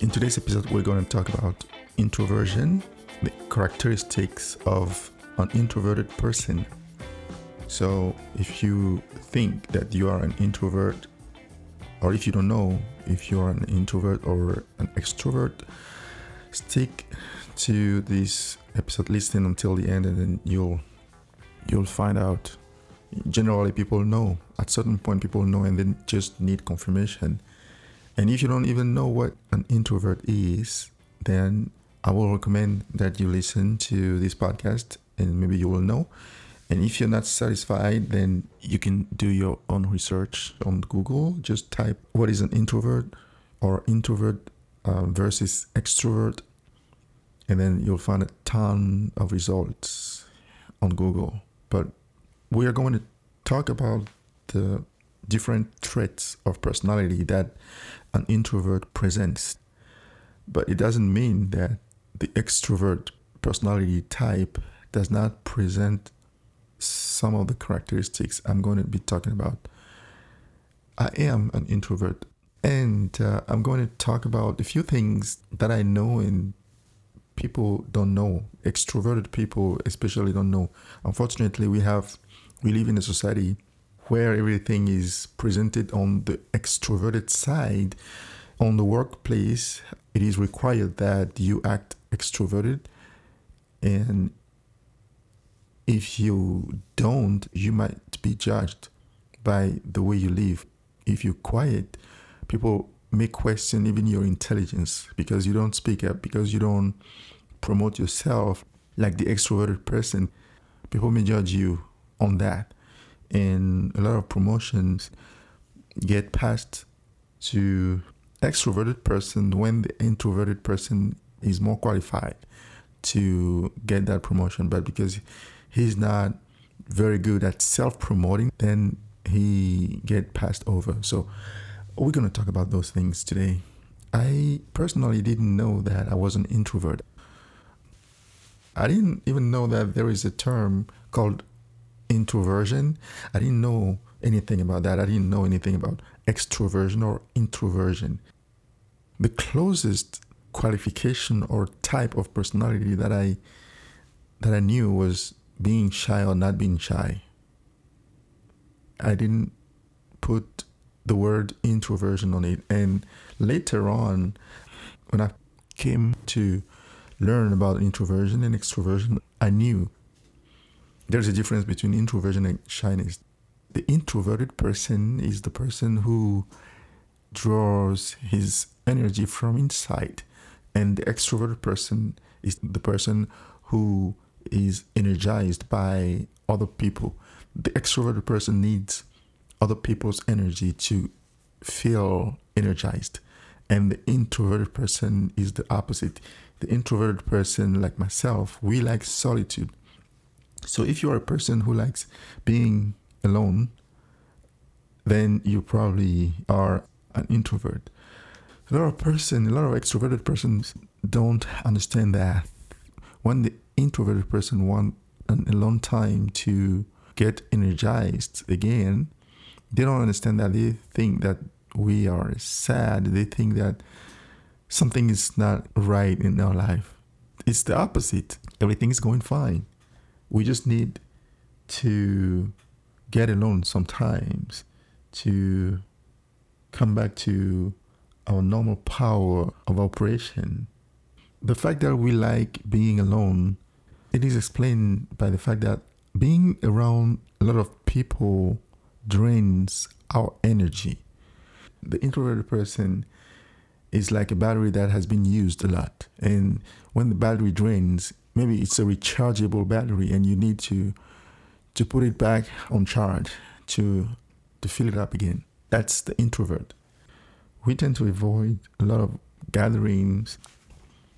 In today's episode, we're going to talk about introversion, the characteristics of an introverted person. So, if you think that you are an introvert, or if you don't know if you're an introvert or an extrovert, stick to this episode, listen until the end, and then you'll you'll find out. Generally, people know at certain point, people know, and then just need confirmation. And if you don't even know what an introvert is, then I will recommend that you listen to this podcast and maybe you will know. And if you're not satisfied, then you can do your own research on Google. Just type what is an introvert or introvert uh, versus extrovert, and then you'll find a ton of results on Google. But we are going to talk about the different traits of personality that an introvert presents. But it doesn't mean that the extrovert personality type does not present some of the characteristics I'm going to be talking about. I am an introvert, and uh, I'm going to talk about a few things that I know and people don't know. Extroverted people, especially, don't know. Unfortunately, we have we live in a society where everything is presented on the extroverted side. On the workplace, it is required that you act extroverted. And if you don't, you might be judged by the way you live. If you're quiet, people may question even your intelligence because you don't speak up, because you don't promote yourself like the extroverted person. People may judge you on that and a lot of promotions get passed to extroverted person when the introverted person is more qualified to get that promotion. But because he's not very good at self-promoting then he get passed over. So we're going to talk about those things today. I personally didn't know that i was an introvert. I didn't even know that there is a term called introversion. I didn't know anything about that. I didn't know anything about extroversion or introversion. The closest qualification or type of personality that I that I knew was being shy or not being shy. I didn't put the word introversion on it and later on when I came to learn about introversion and extroversion, I knew there's a difference between introversion and shyness. The introverted person is the person who draws his energy from inside, and the extroverted person is the person who is energized by other people. The extroverted person needs other people's energy to feel energized, and the introverted person is the opposite. The introverted person, like myself, we like solitude so if you're a person who likes being alone, then you probably are an introvert. A lot of person, a lot of extroverted persons don't understand that. When the introverted person want an alone time to get energized again, they don't understand that. They think that we are sad. They think that something is not right in our life. It's the opposite. Everything is going fine. We just need to get alone sometimes to come back to our normal power of operation. The fact that we like being alone, it is explained by the fact that being around a lot of people drains our energy. The introverted person is like a battery that has been used a lot. And when the battery drains, maybe it's a rechargeable battery and you need to to put it back on charge to to fill it up again. That's the introvert. We tend to avoid a lot of gatherings.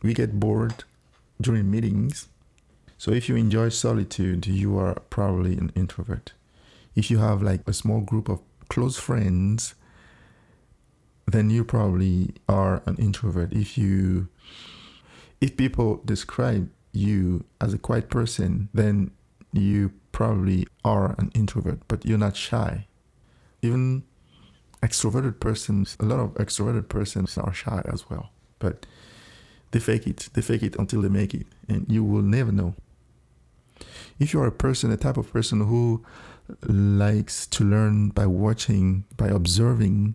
We get bored during meetings. So if you enjoy solitude you are probably an introvert. If you have like a small group of close friends then you probably are an introvert. If you if people describe you as a quiet person, then you probably are an introvert, but you're not shy. Even extroverted persons, a lot of extroverted persons are shy as well. but they fake it. They fake it until they make it, and you will never know. If you are a person, a type of person who likes to learn by watching, by observing,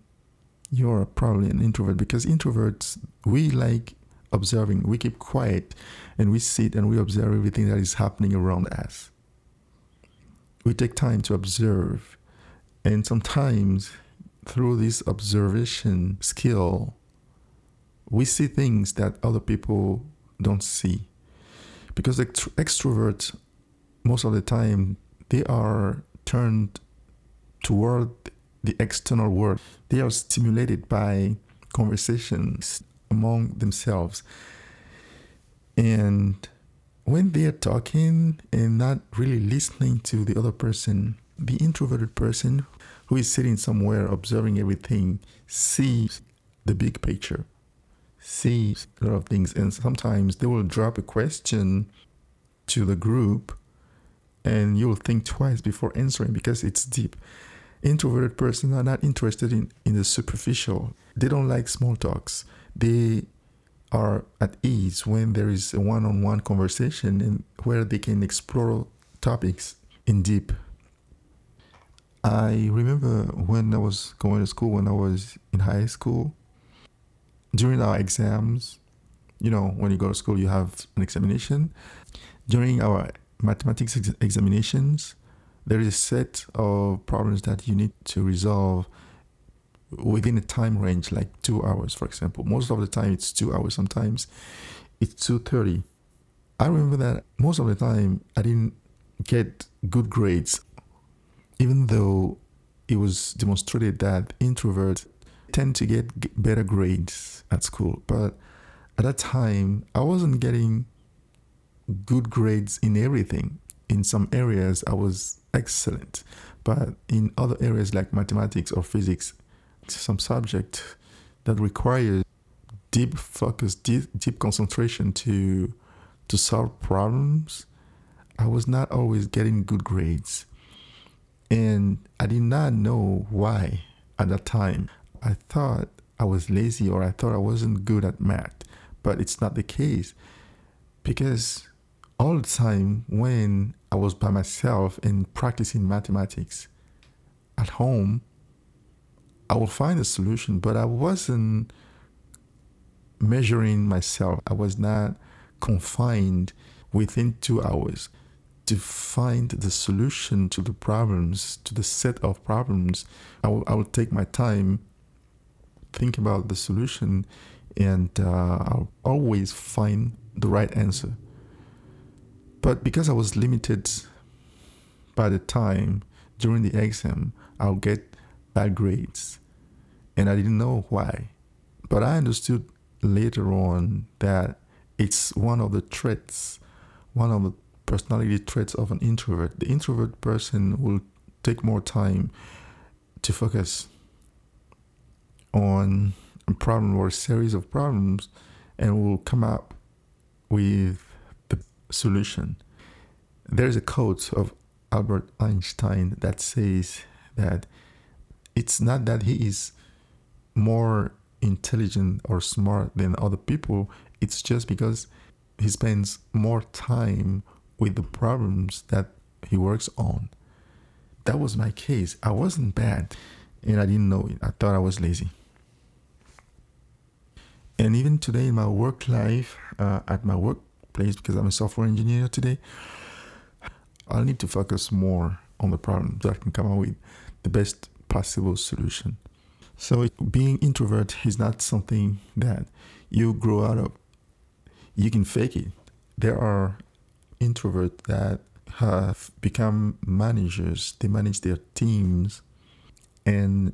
you're probably an introvert because introverts, we like observing. We keep quiet and we sit and we observe everything that is happening around us. We take time to observe. And sometimes through this observation skill, we see things that other people don't see. Because extroverts, most of the time, they are turned toward the external world. They are stimulated by conversations among themselves. And when they are talking and not really listening to the other person, the introverted person who is sitting somewhere observing everything sees the big picture, sees a lot of things. And sometimes they will drop a question to the group and you'll think twice before answering because it's deep. Introverted persons are not interested in, in the superficial. They don't like small talks. They are at ease when there is a one-on-one conversation and where they can explore topics in deep. I remember when I was going to school, when I was in high school, during our exams, you know, when you go to school, you have an examination. During our mathematics ex- examinations, there is a set of problems that you need to resolve within a time range like two hours for example. Most of the time it's two hours. Sometimes it's 2.30 i remember that most of the time i didn't get good grades even though it was demonstrated that introverts tend to get better grades at school. But at that time i wasn't getting good grades in everything. In some areas, I was excellent, but in other areas like mathematics or physics, some subject that requires deep focus, deep, deep concentration to to solve problems, I was not always getting good grades. And I did not know why at that time. I thought I was lazy or I thought I wasn't good at math, but it's not the case because all the time when I was by myself and practicing mathematics at home, I would find a solution, but I wasn't measuring myself. I was not confined within two hours to find the solution to the problems, to the set of problems. I will, I take my time, think about the solution, and uh, I'll always find the right answer. But because I was limited by the time during the exam, I'll get bad grades. And I didn't know why. But I understood later on that it's one of the traits, one of the personality traits of an introvert. The introvert person will take more time to focus on a problem or a series of problems and will come up with solution. There's a quote of Albert Einstein that says that it's not that he is more intelligent or smart than other people, it's just because he spends more time with the problems that he works on. That was my case. I wasn't bad and I didn't know it. I thought I was lazy. And even today in my work life, uh, at my work place because I'm a software engineer today. I'll need to focus more on the problem so I can come up with the best possible solution. So being introvert is not something that you grow out of. You can fake it. There are introverts that have become managers. They manage their teams, and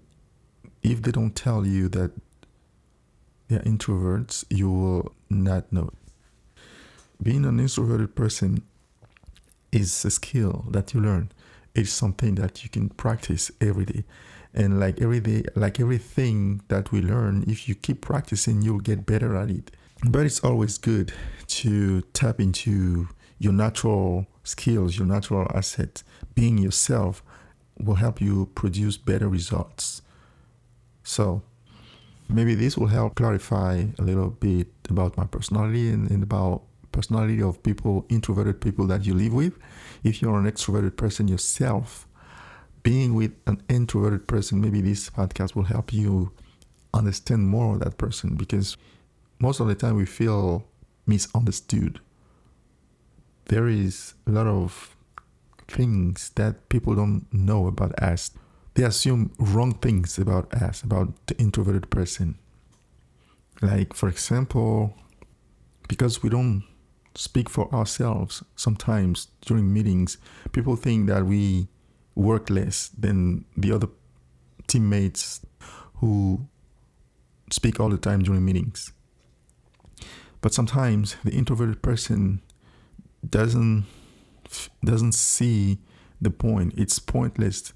if they don't tell you that they're introverts, you will not know being an introverted person is a skill that you learn. It's something that you can practice every day. And like every day, like everything that we learn, if you keep practicing, you'll get better at it. But it's always good to tap into your natural skills, your natural assets. Being yourself will help you produce better results. So, maybe this will help clarify a little bit about my personality and, and about personality of people, introverted people that you live with. If you're an extroverted person yourself, being with an introverted person, maybe this podcast will help you understand more of that person because most of the time we feel misunderstood. There is a lot of things that people don't know about us. They assume wrong things about us, about the introverted person. Like, for example, because we don't speak for ourselves sometimes during meetings, people think that we work less than the other teammates who speak all the time during meetings. But sometimes the introverted person doesn't doesn't see the point. It's pointless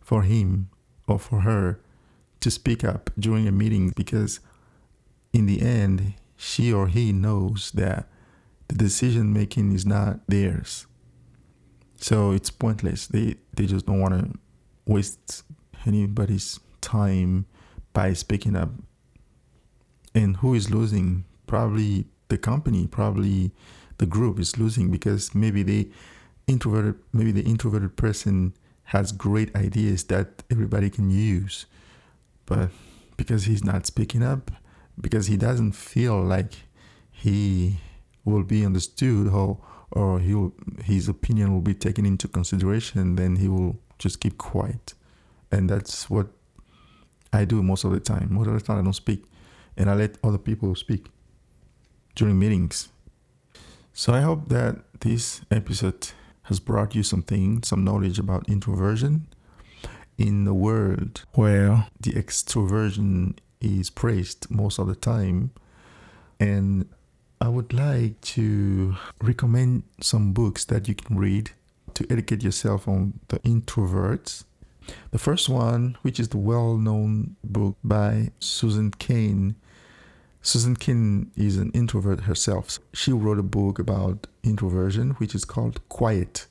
for him or for her to speak up during a meeting because in the end she or he knows that the decision making is not theirs. So it's pointless. They they just don't want to waste anybody's time by speaking up. And who is losing? Probably the company, probably the group is losing because maybe they introverted maybe the introverted person has great ideas that everybody can use. But because he's not speaking up, because he doesn't feel like he will be understood or or he will, his opinion will be taken into consideration, then he will just keep quiet. And that's what I do most of the time. Most of the time, I don't speak, and I let other people speak during meetings. So I hope that this episode has brought you something, some knowledge about introversion in the world where the extroversion is praised most of the time. And I would like to recommend some books that you can read to educate yourself on the introverts. The first one, which is the well known book by Susan Cain. Susan Cain is an introvert herself. She wrote a book about introversion, which is called Quiet.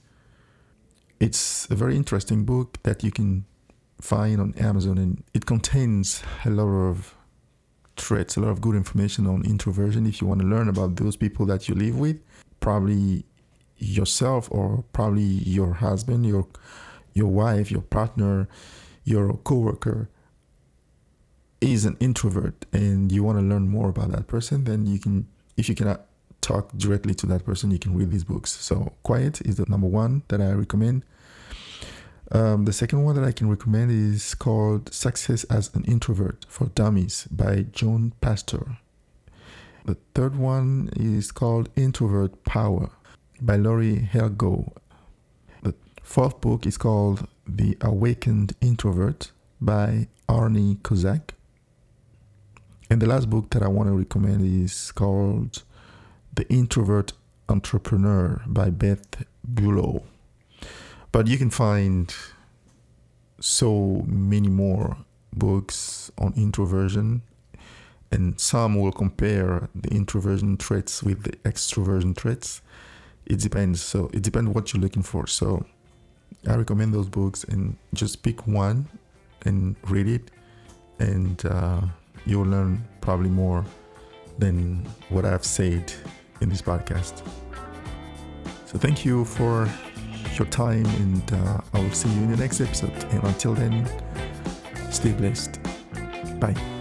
It's a very interesting book that you can find on Amazon, and it contains a lot of traits, a lot of good information on introversion. If you want to learn about those people that you live with, probably yourself or probably your husband, your your wife, your partner, your coworker is an introvert and you want to learn more about that person, then you can if you cannot talk directly to that person, you can read these books. So Quiet is the number one that I recommend. Um, the second one that I can recommend is called Success as an Introvert for Dummies by Joan Pastor. The third one is called Introvert Power by Laurie Helgoe. The fourth book is called The Awakened Introvert by Arnie Kozak. And the last book that I want to recommend is called The Introvert Entrepreneur by Beth Buelow. But you can find so many more books on introversion, and some will compare the introversion traits with the extroversion traits. It depends. So it depends what you're looking for. So I recommend those books and just pick one and read it, and uh, you'll learn probably more than what I've said in this podcast. So thank you for your time, and uh, I will see you in the next episode. And until then, stay blessed. Bye.